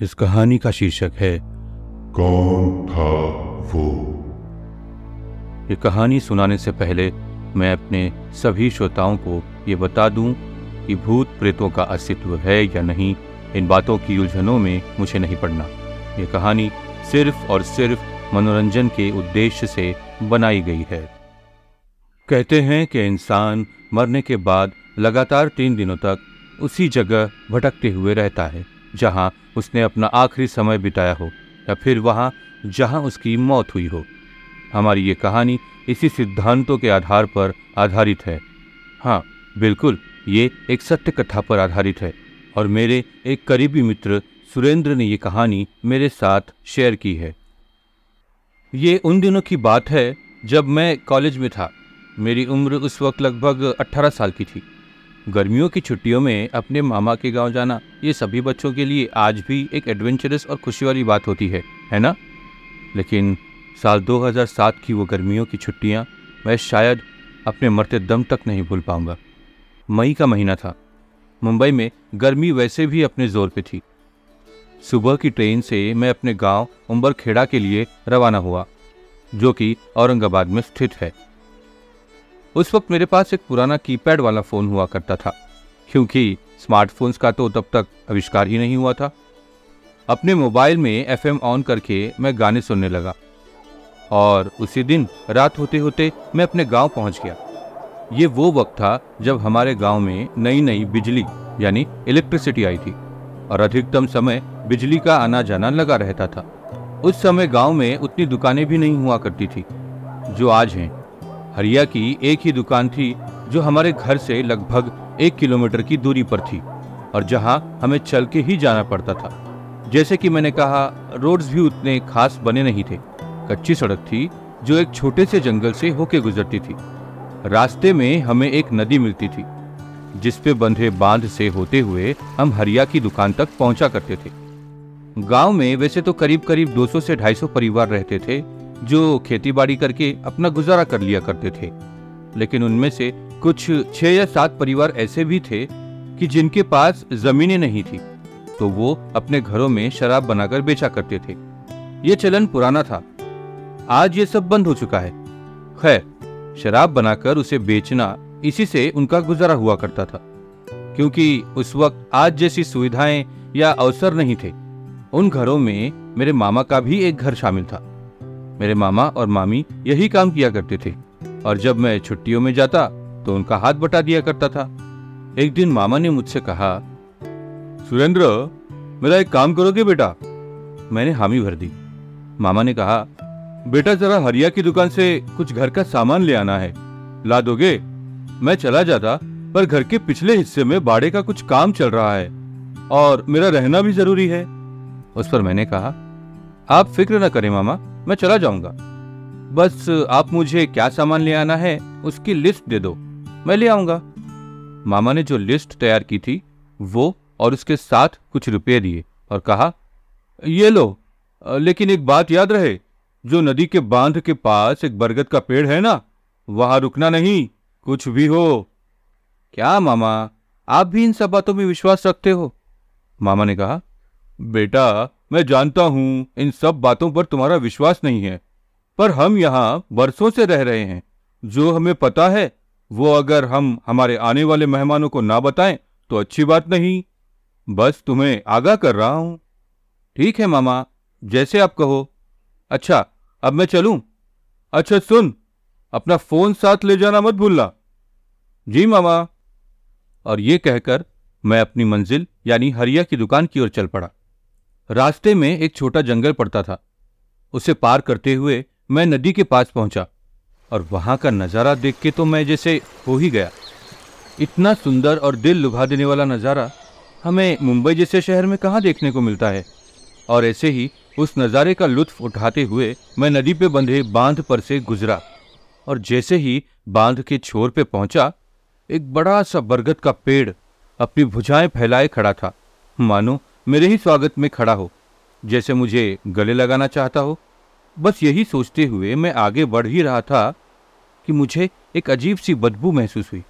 इस कहानी का शीर्षक है। कौन था वो? ये कहानी सुनाने से पहले मैं अपने सभी श्रोताओं को ये बता दूँ कि भूत प्रेतों का अस्तित्व है या नहीं इन बातों की उलझनों में मुझे नहीं पड़ना। ये कहानी सिर्फ़ और सिर्फ़ मनोरंजन के उद्देश्य से बनाई गई है। कहते हैं कि इंसान मरने के बाद लगातार तीन दिनों तक उसी जगह भटकते हुए रहता है। जहाँ उसने अपना आखिरी समय बिताया हो, या फिर वहाँ जहाँ उसकी मौत हुई हो। हमारी ये कहानी इसी सिद्धांतों के आधार पर आधारित है। हाँ बिल्कुल, ये एक सत्य कथा पर आधारित है, और मेरे एक करीबी मित्र सुरेंद्र ने ये कहानी मेरे साथ शेयर की है। ये उन दिनों की बात है जब मैं कॉलेज में था। मेरी उम्र उस वक्त लगभग 18 साल की थी। गर्मियों की छुट्टियों में अपने मामा के गाँव जाना, ये सभी बच्चों के लिए आज भी एक एडवेंचरस और खुशी वाली बात होती है है ना? लेकिन साल 2007 की वो गर्मियों की छुट्टियाँ, मैं शायद अपने मरते दम तक नहीं भूल पाऊँगा। मई का महीना था। मुंबई में गर्मी वैसे भी अपने ज़ोर पे थी। सुबह की ट्रेन से मैं अपने गाँव उम्बरखेड़ा के लिए रवाना हुआ, जो कि औरंगाबाद में स्थित है। उस वक्त मेरे पास एक पुराना कीपैड वाला फ़ोन हुआ करता था, क्योंकि स्मार्टफोन्स का तो तब तक आविष्कार ही नहीं हुआ था। अपने मोबाइल में एफएम ऑन करके मैं गाने सुनने लगा, और उसी दिन रात होते होते मैं अपने गाँव पहुँच गया। ये वो वक्त था जब हमारे गाँव में नई नई बिजली, यानी इलेक्ट्रिसिटी आई थी, और अधिकतम समय बिजली का आना जाना लगा रहता था। उस समय गाँव में उतनी दुकानें भी नहीं हुआ करती थी, जो आज हैं। हरिया की एक ही दुकान थी, जो हमारे घर से लगभग एक किलोमीटर की दूरी पर थी, और जहाँ हमें चल के ही जाना पड़ता था। जैसे कि मैंने कहा, रोड्स भी उतने खास बने नहीं थे। कच्ची सड़क थी, जो एक छोटे से जंगल से होके गुजरती थी। रास्ते में हमें एक नदी मिलती थी जिसपे बंधे बाँध से होते हुए हम हरिया की दुकान तक पहुँचा करते थे। गाँव में वैसे तो करीब करीब 200 से 250 परिवार रहते थे जो खेतीबाड़ी करके अपना गुजारा कर लिया करते थे। लेकिन उनमें से कुछ छह या सात परिवार ऐसे भी थे कि जिनके पास जमीनें नहीं थी तो वो अपने घरों में शराब बनाकर बेचा करते थे। ये चलन पुराना था। आज ये सब बंद हो चुका है। खैर, शराब बनाकर उसे बेचना इसी से उनका गुजारा हुआ करता था। क्योंकि उस वक्त आज जैसी सुविधाएँ या अवसर नहीं थे। उन घरों में मेरे मामा का भी एक घर शामिल था। मेरे मामा और मामी यही काम किया करते थे। और जब मैं छुट्टियों में जाता तो उनका हाथ बटा दिया करता था। एक दिन मामा ने मुझसे कहा, सुरेंद्र, मेरा एक काम करोगे बेटा? मैंने हामी भर दी। मामा ने कहा, बेटा, जरा हरिया की दुकान से कुछ घर का सामान ले आना है। ला दोगे? मैं चला जाता, पर घर के पिछले हिस्से में बाड़े का कुछ काम चल रहा है, और मेरा रहना भी ज़रूरी है। उस पर मैंने कहा, आप फ़िक्र न करें मामा। मैं चला जाऊँगा। बस आप मुझे क्या सामान ले आना है, उसकी लिस्ट दे दो। मैं ले आऊँगा। मामा ने जो लिस्ट तैयार की थी, वो और उसके साथ कुछ रुपये दिए और कहा, ये लो, लेकिन एक बात याद रहे, जो नदी के बाँध के पास एक बरगद का पेड़ है ना, वहाँ रुकना नहीं, कुछ भी हो। क्या मामा, आप भी इन सब बातों में विश्वास रखते हो? मामा ने कहा, बेटा मैं जानता हूँ इन सब बातों पर तुम्हारा विश्वास नहीं है, पर हम यहाँ बरसों से रह रहे हैं। जो हमें पता है, वो अगर हम हमारे आने वाले मेहमानों को ना बताएँ तो अच्छी बात नहीं। बस तुम्हें आगाह कर रहा हूँ। ठीक है मामा, जैसे आप कहो। अच्छा अब मैं चलूँ? अच्छा सुन, अपना फ़ोन साथ ले जाना मत भूलना। जी मामा। और ये कहकर मैं अपनी मंजिल, यानी हरिया की दुकान की ओर चल पड़ा। रास्ते में एक छोटा जंगल पड़ता था। उसे पार करते हुए मैं नदी के पास पहुँचा और वहाँ का नज़ारा देख के तो मैं जैसे हो ही गया। इतना सुंदर और दिल लुभा देने वाला नज़ारा हमें मुंबई जैसे शहर में कहाँ देखने को मिलता है? और ऐसे ही उस नज़ारे का लुत्फ उठाते हुए मैं नदी पे बंधे बाँध पर से गुजरा और जैसे ही बाँध के छोर पे पहुँचा, एक बड़ा सा बरगद का पेड़ अपनी भुजाएँ फैलाए खड़ा था। मानो मेरे ही स्वागत में खड़ा हो, जैसे मुझे गले लगाना चाहता हो। बस यही सोचते हुए मैं आगे बढ़ ही रहा था कि मुझे एक अजीब सी बदबू महसूस हुई।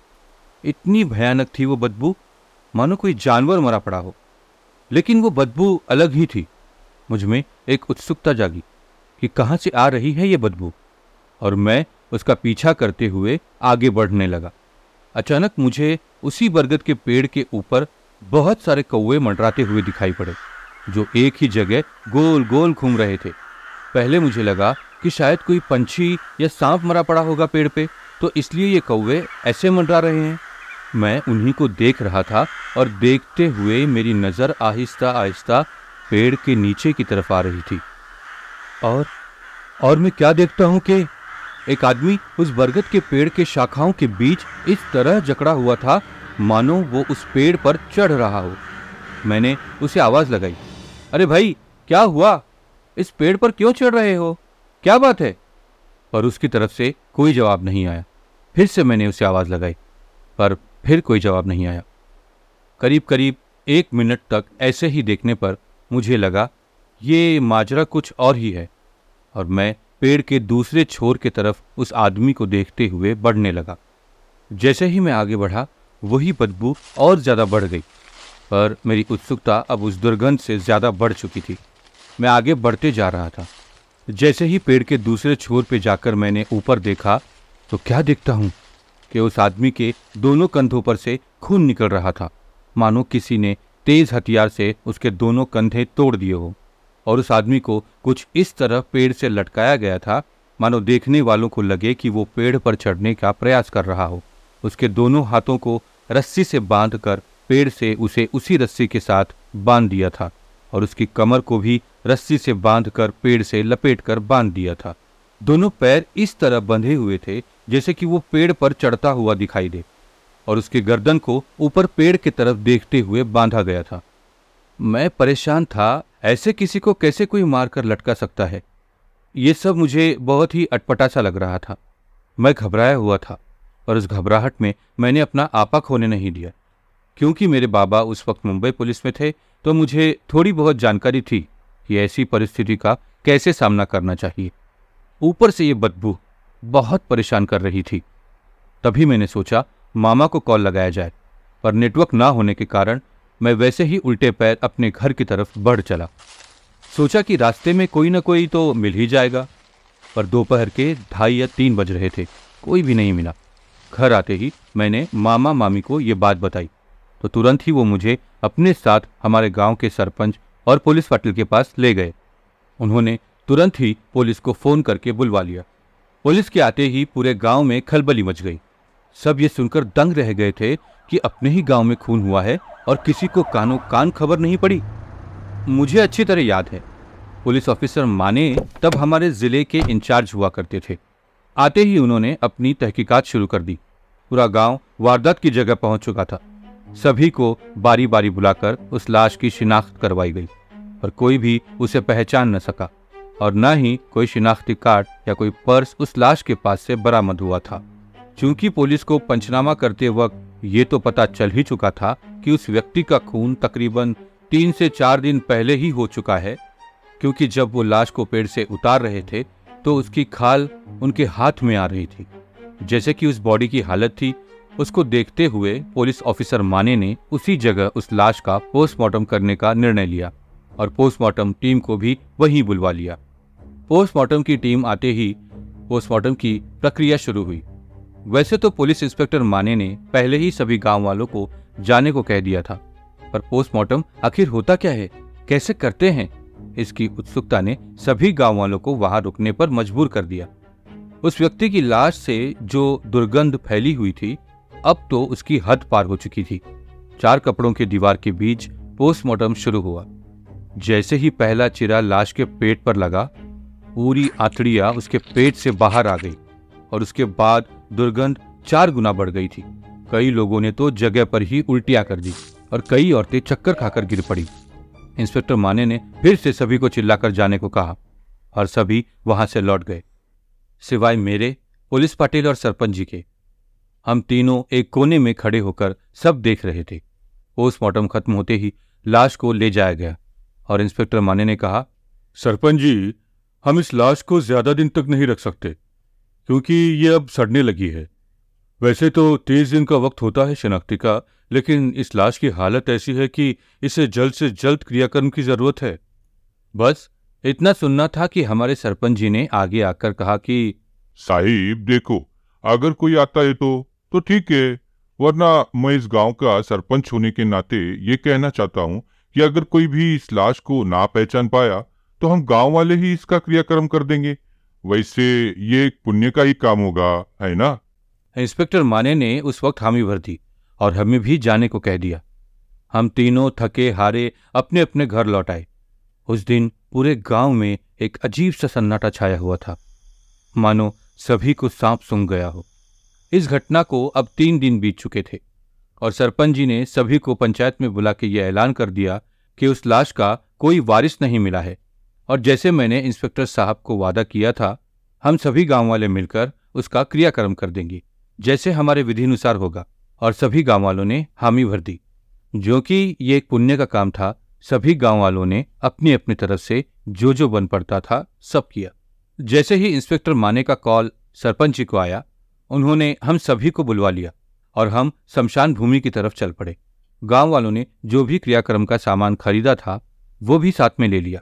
इतनी भयानक थी वो बदबू, मानो कोई जानवर मरा पड़ा हो। लेकिन वो बदबू अलग ही थी। मुझमें एक उत्सुकता जागी कि कहाँ से आ रही है ये बदबू, और मैं उसका पीछा करते हुए आगे बढ़ने लगा। अचानक मुझे उसी बरगद के पेड़ के ऊपर बहुत सारे कौवे मंडराते हुए दिखाई पड़े, जो एक ही जगह गोल गोल घूम रहे थे। पहले मुझे लगा कि शायद कोई पंछी या सांप मरा पड़ा होगा पेड़ पे तो इसलिए ये कौवे ऐसे मंडरा रहे हैं। मैं उन्हीं को देख रहा था और देखते हुए मेरी नज़र आहिस्ता आहिस्ता पेड़ के नीचे की तरफ़ आ रही थी। और और मैं क्या देखता हूँ कि एक आदमी उस बरगद के पेड़ के शाखाओं के बीच इस तरह जकड़ा हुआ था मानो वो उस पेड़ पर चढ़ रहा हो। मैंने उसे आवाज़ लगाई, अरे भाई, क्या हुआ? इस पेड़ पर क्यों चढ़ रहे हो? क्या बात है? पर उसकी तरफ़ से कोई जवाब नहीं आया। फिर से मैंने उसे आवाज़ लगाई, पर फिर कोई जवाब नहीं आया। करीब करीब एक मिनट तक ऐसे ही देखने पर मुझे लगा, ये माजरा कुछ और ही है। और मैं पेड़ के दूसरे छोर की तरफ़ उस आदमी को देखते हुए बढ़ने लगा। जैसे ही मैं आगे बढ़ा वही बदबू और ज़्यादा बढ़ गई। पर मेरी उत्सुकता अब उस दुर्गंध से ज़्यादा बढ़ चुकी थी। मैं आगे बढ़ते जा रहा था। जैसे ही पेड़ के दूसरे छोर पे जाकर मैंने ऊपर देखा तो क्या देखता हूँ कि उस आदमी के दोनों कंधों पर से खून निकल रहा था। मानो किसी ने तेज हथियार से उसके दोनों कंधे तोड़ दिए हो। और उस आदमी को कुछ इस तरह पेड़ से लटकाया गया था, मानो देखने वालों को लगे कि वो पेड़ पर चढ़ने का प्रयास कर रहा हो। उसके दोनों हाथों को रस्सी से बांधकर पेड़ से उसे उसी रस्सी के साथ बाँध दिया था, और उसकी कमर को भी रस्सी से बांधकर पेड़ से लपेटकर बाँध दिया था। दोनों पैर इस तरह बंधे हुए थे जैसे कि वो पेड़ पर चढ़ता हुआ दिखाई दे, और उसके गर्दन को ऊपर पेड़ की तरफ़ देखते हुए बांधा गया था। मैं परेशान था, ऐसे किसी को कैसे कोई मारकर लटका सकता है? ये सब मुझे बहुत ही अटपटा सा लग रहा था। मैं घबराया हुआ था। और उस घबराहट में मैंने अपना आपा खोने नहीं दिया। क्योंकि मेरे बाबा उस वक्त मुंबई पुलिस में थे तो मुझे थोड़ी बहुत जानकारी थी कि ऐसी परिस्थिति का कैसे सामना करना चाहिए। ऊपर से ये बदबू बहुत परेशान कर रही थी। तभी मैंने सोचा, मामा को कॉल लगाया जाए, पर नेटवर्क ना होने के कारण मैं वैसे ही उल्टे पैर अपने घर की तरफ़ बढ़ चला। सोचा कि रास्ते में कोई ना कोई तो मिल ही जाएगा, पर दोपहर के ढाई या तीन बज रहे थे, कोई भी नहीं मिला। घर आते ही मैंने मामा मामी को ये बात बताई। तो तुरंत ही वो मुझे अपने साथ हमारे गाँव के सरपंच और पुलिस पाटिल के पास ले गए। उन्होंने तुरंत ही पुलिस को फ़ोन करके बुलवा लिया। पुलिस के आते ही पूरे गाँव में खलबली मच गई। सब ये सुनकर दंग रह गए थे कि अपने ही गाँव में खून हुआ है और किसी को कानों कान खबर नहीं पड़ी। मुझे अच्छी तरह याद है। पुलिस ऑफिसर माने तब हमारे ज़िले के इंचार्ज हुआ करते थे। आते ही उन्होंने अपनी तहकीकात शुरू कर दी। पूरा गाँव वारदात की जगह पहुँच चुका था। सभी को बारी बारी बुलाकर उस लाश की शिनाख्त करवाई गई पर कोई भी उसे पहचान न सका और न ही कोई शिनाख्ती कार्ड या कोई पर्स उस लाश के पास से बरामद हुआ था। चूँकि पुलिस को पंचनामा करते वक्त ये तो पता चल ही चुका था कि उस व्यक्ति का खून तकरीबन तीन से चार दिन पहले ही हो चुका है, क्योंकि जब वो लाश को पेड़ से उतार रहे थे तो उसकी खाल उनके हाथ में आ रही थी। जैसे कि उस बॉडी की हालत थी, उसको देखते हुए पुलिस ऑफिसर माने ने उसी जगह उस लाश का पोस्टमार्टम करने का निर्णय लिया और पोस्टमार्टम टीम को भी वहीं बुलवा लिया। पोस्टमार्टम की टीम आते ही पोस्टमार्टम की प्रक्रिया शुरू हुई। वैसे तो पुलिस इंस्पेक्टर माने ने पहले ही सभी गाँव वालों को जाने को कह दिया था, पर पोस्टमार्टम आखिर होता क्या है? कैसे करते हैं? इसकी उत्सुकता ने सभी गाँव वालों को वहाँ रुकने पर मजबूर कर दिया। उस व्यक्ति की लाश से जो दुर्गंध फैली हुई थी, अब तो उसकी हद पार हो चुकी थी। चार कपड़ों के दीवार के बीच पोस्टमार्टम शुरू हुआ। जैसे ही पहला चिरा लाश के पेट पर लगा, पूरी आतड़िया उसके पेट से बाहर आ गई और उसके बाद दुर्गंध चार गुना बढ़ गई थी। कई लोगों ने तो जगह पर ही उल्टियाँ कर दी और कई औरतें चक्कर खाकर गिर पड़ी। इंस्पेक्टर माने ने फिर से सभी को चिल्लाकर जाने को कहा और सभी वहाँ से लौट गए। सिवाय मेरे, पुलिस पाटिल और सरपंच जी के। हम तीनों एक कोने में खड़े होकर सब देख रहे थे। पोस्टमार्टम खत्म होते ही लाश को ले जाया गया और इंस्पेक्टर माने ने कहा, सरपंच जी, हम इस लाश को ज़्यादा दिन तक नहीं रख सकते, क्योंकि ये अब सड़ने लगी है। वैसे तो तेईस दिन का वक्त होता है शनाख्ती का, लेकिन इस लाश की हालत ऐसी है कि इसे जल्द से जल्द क्रियाकर्म की ज़रूरत है। बस इतना सुनना था कि हमारे सरपंच जी ने आगे आकर कहा कि साहिब देखो अगर कोई आता है तो तो ठीक है वरना मैं इस गाँव का सरपंच होने के नाते ये कहना चाहता हूँ कि अगर कोई भी इस लाश को ना पहचान पाया तो हम गाँव वाले ही इसका क्रियाक्रम कर देंगे। वैसे ये एक पुण्य का ही काम होगा है ना? इंस्पेक्टर माने ने उस वक्त हामी भर दी और हमें भी जाने को कह दिया। हम तीनों थके हारे अपने अपने घर लौट आए। उस दिन पूरे गाँव में एक अजीब सा सन्नाटा छाया हुआ था। मानो सभी को सांप सूंघ गया हो। इस घटना को अब तीन दिन बीत चुके थे और सरपंच जी ने सभी को पंचायत में बुला के यह ऐलान कर दिया कि उस लाश का कोई वारिस नहीं मिला है। और जैसे मैंने इंस्पेक्टर साहब को वादा किया था, हम सभी गाँव वाले मिलकर उसका क्रियाक्रम कर देंगे, जैसे हमारे विधिनुसार होगा, और सभी गाँव वालों ने हामी भर दी। जो कि ये एक पुण्य का काम था सभी गाँव वालों ने अपनी अपनी तरफ़ से जो जो बन पड़ता था, सब किया। जैसे ही इंस्पेक्टर माने का कॉल सरपंच जी को आया, उन्होंने हम सभी को बुलवा लिया और हम शमशान भूमि की तरफ़ चल पड़े। गाँव वालों ने जो भी क्रियाक्रम का सामान खरीदा था, वो भी साथ में ले लिया।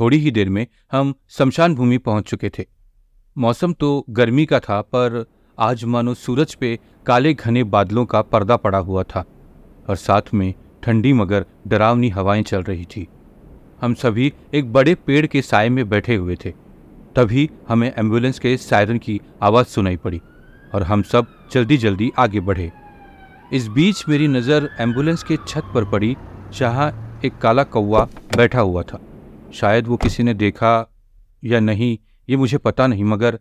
थोड़ी ही देर में हम शमशान भूमि पहुँच चुके थे। मौसम तो गर्मी का था, पर आज मानो सूरज पे काले घने बादलों का पर्दा पड़ा हुआ था और साथ में ठंडी मगर डरावनी हवाएँ चल रही थी। हम सभी एक बड़े पेड़ के साय में बैठे हुए थे। तभी हमें एंबुलेंस के सायरन की आवाज़ सुनाई पड़ी और हम सब जल्दी जल्दी आगे बढ़े। इस बीच मेरी नज़र एंबुलेंस के छत पर पड़ी, जहाँ एक काला कौवा बैठा हुआ था। शायद वो किसी ने देखा या नहीं, ये मुझे पता नहीं, मगर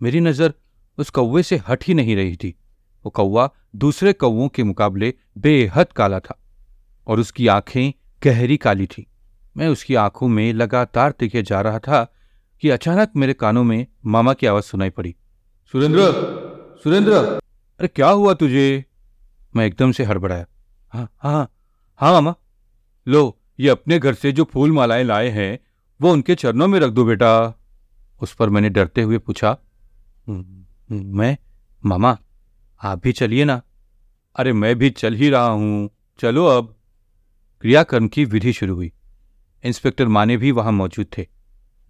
मेरी नज़र उस कौवे से हट ही नहीं रही थी। वो कौवा दूसरे कौवों के मुकाबले बेहद काला था। और उसकी आँखें गहरी काली थी। मैं उसकी आँखों में लगातार देखे जा रहा था कि अचानक मेरे कानों में मामा की आवाज़ सुनाई पड़ी। सुरेंद्र! सुरेंद्र! अरे क्या हुआ तुझे? मैं एकदम से हड़बड़ाया। हाँ हाँ हाँ मामा। लो ये अपने घर से जो फूल मालाएँ लाए हैं वो उनके चरणों में रख दो बेटा। उस पर मैंने डरते हुए पूछा मैं? मामा आप भी चलिए ना? अरे मैं भी चल ही रहा हूँ। चलो अब। क्रियाकर्म की विधि शुरू हुई। इंस्पेक्टर माने भी वहाँ मौजूद थे।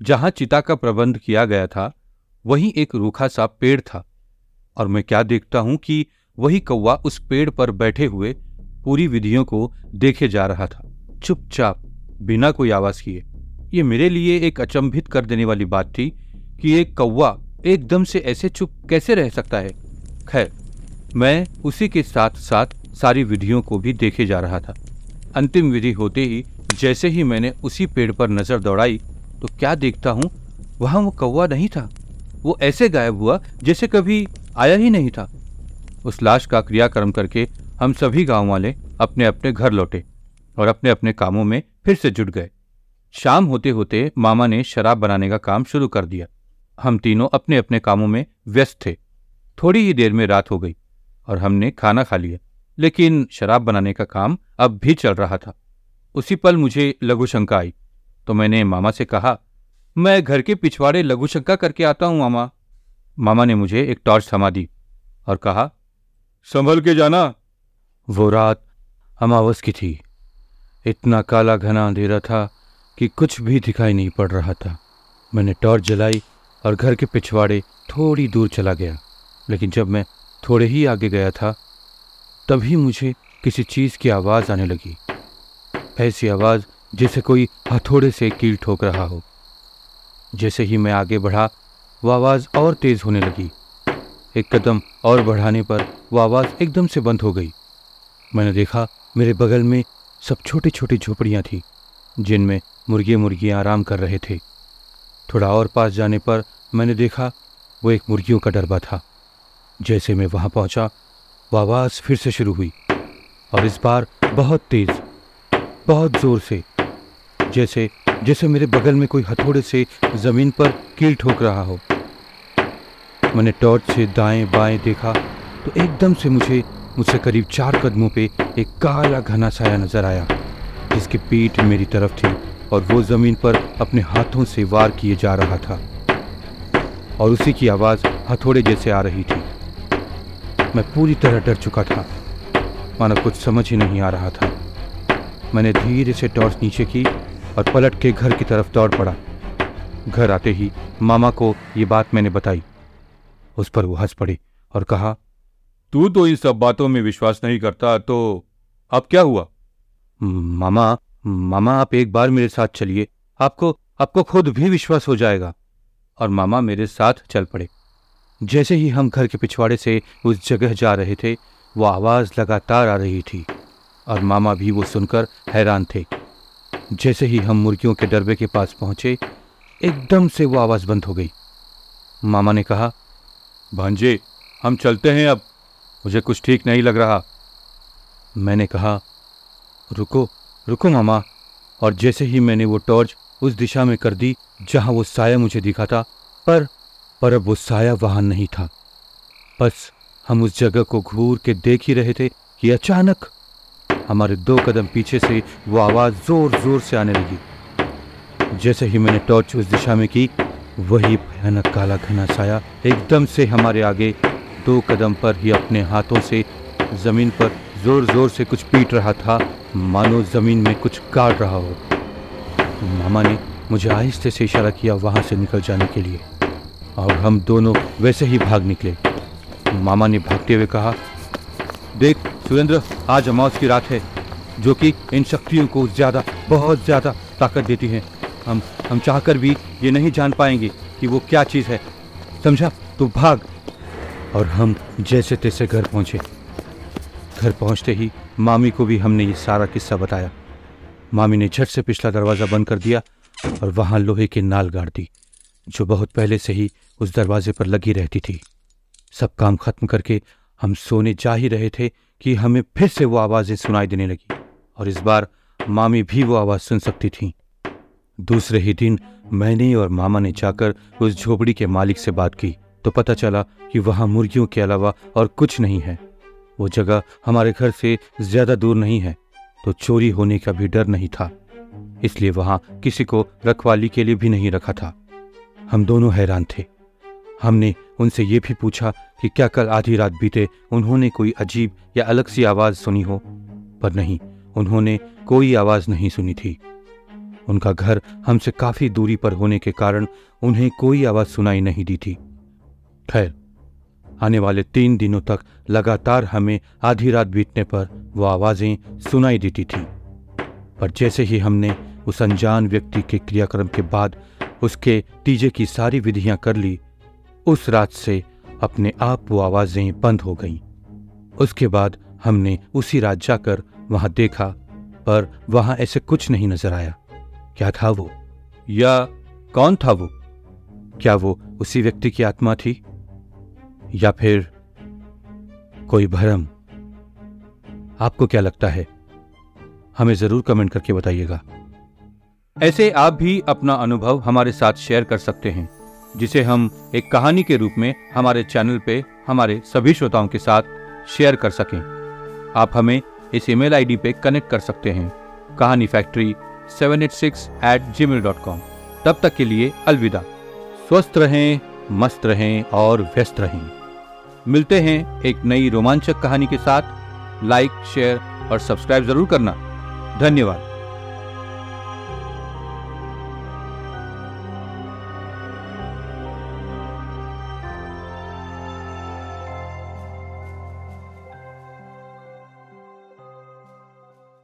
जहाँ चिता का प्रबंध किया गया था, वहीं एक रूखा सा पेड़ था। और मैं क्या देखता हूँ कि वही कौवा उस पेड़ पर बैठे हुए पूरी विधियों को देखे जा रहा था। चुपचाप, बिना कोई आवाज़ किए। ये मेरे लिए एक अचंभित कर देने वाली बात थी कि एक कौवा एकदम से ऐसे चुप कैसे रह सकता है। खैर, मैं उसी के साथ साथ सारी विधियों को भी देखे जा रहा था। अंतिम विधि होते ही जैसे ही मैंने उसी पेड़ पर नज़र दौड़ाई तो क्या देखता हूँ, वहाँ वो कौवा नहीं था। वो ऐसे गायब हुआ जैसे कभी आया ही नहीं था। उस लाश का क्रियाक्रम करके हम सभी गाँव वाले अपने अपने घर लौटे और अपने अपने कामों में फिर से जुट गए। शाम होते होते मामा ने शराब बनाने का काम शुरू कर दिया। हम तीनों अपने अपने कामों में व्यस्त थे। थोड़ी ही देर में रात हो गई और हमने खाना खा लिया। लेकिन शराब बनाने का काम अब भी चल रहा था। उसी पल मुझे लघुशंका आई। तो मैंने मामा से कहा, मैं घर के पिछवाड़े लघुशंका करके आता हूँ, मामा। मामा ने मुझे एक टॉर्च थमा दी और कहा, संभल के जाना। वो रात अमावस की थी। इतना काला घना अंधेरा था कि कुछ भी दिखाई नहीं पड़ रहा था। मैंने टॉर्च जलाई और घर के पिछवाड़े थोड़ी दूर चला गया। लेकिन जब मैं थोड़े ही आगे गया था तभी मुझे किसी चीज़ की आवाज़ आने लगी। ऐसी आवाज़ जैसे कोई हथौड़े से कील ठोक रहा हो। जैसे ही मैं आगे बढ़ा वह आवाज़ और तेज़ होने लगी। एक कदम और बढ़ाने पर वह आवाज़ एकदम से बंद हो गई। मैंने देखा, मेरे बगल में सब छोटी छोटी झोपड़ियाँ थी, जिनमें मुर्गे मुर्गियाँ आराम कर रहे थे। थोड़ा और पास जाने पर मैंने देखा, वो एक मुर्गियों का डरबा था। जैसे मैं वहाँ पहुँचा वो आवाज़ फिर से शुरू हुई और इस बार बहुत तेज़, बहुत ज़ोर से, जैसे जैसे मेरे बगल में कोई हथौड़े से ज़मीन पर कील ठोक रहा हो। मैंने टॉर्च से दाएँ बाएँ देखा तो एकदम से मुझे, मुझसे करीब चार कदमों पे एक काला घना साया नज़र आया, जिसकी पीठ मेरी तरफ़ थी और वो ज़मीन पर अपने हाथों से वार किए जा रहा था और उसी की आवाज़ हथौड़े जैसे आ रही थी। मैं पूरी तरह डर चुका था। मानो कुछ समझ ही नहीं आ रहा था। मैंने धीरे से टॉर्च नीचे की और पलट के घर की तरफ़ दौड़ पड़ा। घर आते ही मामा को ये बात मैंने बताई। उस पर वो हंस पड़ी और कहा तू तो इन सब बातों में विश्वास नहीं करता तो अब क्या हुआ? मामा मामा आप एक बार मेरे साथ चलिए। आपको आपको खुद भी विश्वास हो जाएगा। और मामा मेरे साथ चल पड़े। जैसे ही हम घर के पिछवाड़े से उस जगह जा रहे थे, वो आवाज़ लगातार आ रही थी और मामा भी वो सुनकर हैरान थे। जैसे ही हम मुर्गियों के डरबे के पास पहुँचे, एकदम से वो आवाज़ बंद हो गई। मामा ने कहा, भांजे, हम चलते हैं अब। मुझे कुछ ठीक नहीं लग रहा। मैंने कहा, रुको रुको मामा। और जैसे ही मैंने वो टॉर्च उस दिशा में कर दी, जहाँ वो साया मुझे दिखा था, पर पर अब वो साया वहाँ नहीं था। बस हम उस जगह को घूर के देख ही रहे थे कि अचानक हमारे दो कदम पीछे से वो आवाज़ ज़ोर ज़ोर से आने लगी। जैसे ही मैंने टॉर्च उस दिशा में की, वही भयानक काला घना साया एकदम से हमारे आगे दो कदम पर ही अपने हाथों से ज़मीन पर ज़ोर ज़ोर से कुछ पीट रहा था। मानो ज़मीन में कुछ काट रहा हो। मामा ने मुझे आहिस्ते से इशारा किया वहाँ से निकल जाने के लिए। और हम दोनों वैसे ही भाग निकले। मामा ने भागते हुए कहा, देख सुरेंद्र, आज अमावस की रात है, जो कि इन शक्तियों को ज़्यादा, बहुत ज़्यादा ताकत देती है। हम हम चाहकर भी ये नहीं जान पाएँगे कि वो क्या चीज़ है। समझा? तो भाग। और हम जैसे तैसे घर पहुँचे। घर पहुँचते ही मामी को भी हमने ये सारा किस्सा बताया। मामी ने झट से पिछला दरवाज़ा बंद कर दिया और वहाँ लोहे की नाल गाड़ दी। जो बहुत पहले से ही उस दरवाजे पर लगी रहती थी। सब काम खत्म करके हम सोने जा ही रहे थे कि हमें फिर से वो आवाज़ें सुनाई देने लगी, और इस बार मामी भी वो आवाज़ सुन सकती थी। दूसरे ही दिन मैंने और मामा ने जाकर उस झोपड़ी के मालिक से बात की तो पता चला कि वहाँ मुर्गियों के अलावा और कुछ नहीं है। वो जगह हमारे घर से ज़्यादा दूर नहीं है तो चोरी होने का भी डर नहीं था, इसलिए वहाँ किसी को रखवाली के लिए भी नहीं रखा था। हम दोनों हैरान थे। हमने उनसे ये भी पूछा कि क्या कल आधी रात बीते उन्होंने कोई अजीब या अलग सी आवाज़ सुनी हो? पर नहीं, उन्होंने कोई आवाज़ नहीं सुनी थी। उनका घर हमसे काफ़ी दूरी पर होने के कारण उन्हें कोई आवाज़ सुनाई नहीं दी थी। खैर, आने वाले तीन दिनों तक लगातार हमें आधी रात बीतने पर वो आवाज़ें सुनाई देती थी। पर जैसे ही हमने उस अनजान व्यक्ति के क्रियाक्रम के बाद उसके तीजे की सारी विधियाँ कर ली। उस रात से अपने आप वो आवाज़ें बंद हो गईं। उसके बाद हमने उसी रात जाकर वहाँ देखा, पर वहाँ ऐसे कुछ नहीं नज़र आया। क्या था वो? या कौन था वो? क्या वो उसी व्यक्ति की आत्मा थी? या फिर कोई भरम? आपको क्या लगता है? हमें ज़रूर कमेंट करके बताइएगा। ऐसे आप भी अपना अनुभव हमारे साथ शेयर कर सकते हैं, जिसे हम एक कहानी के रूप में हमारे चैनल पे, हमारे सभी श्रोताओं के साथ शेयर कर सकें। आप हमें इस ईमेल आईडी पे कनेक्ट कर सकते हैं, Kahani factory seven eight six eight Gmail dot com तब तक के लिए अलविदा। स्वस्थ रहें, मस्त रहें और व्यस्त रहें। मिलते हैं एक नई रोमांचक कहानी के साथ। लाइक शेयर और सब्सक्राइब ज़रूर करना। धन्यवाद।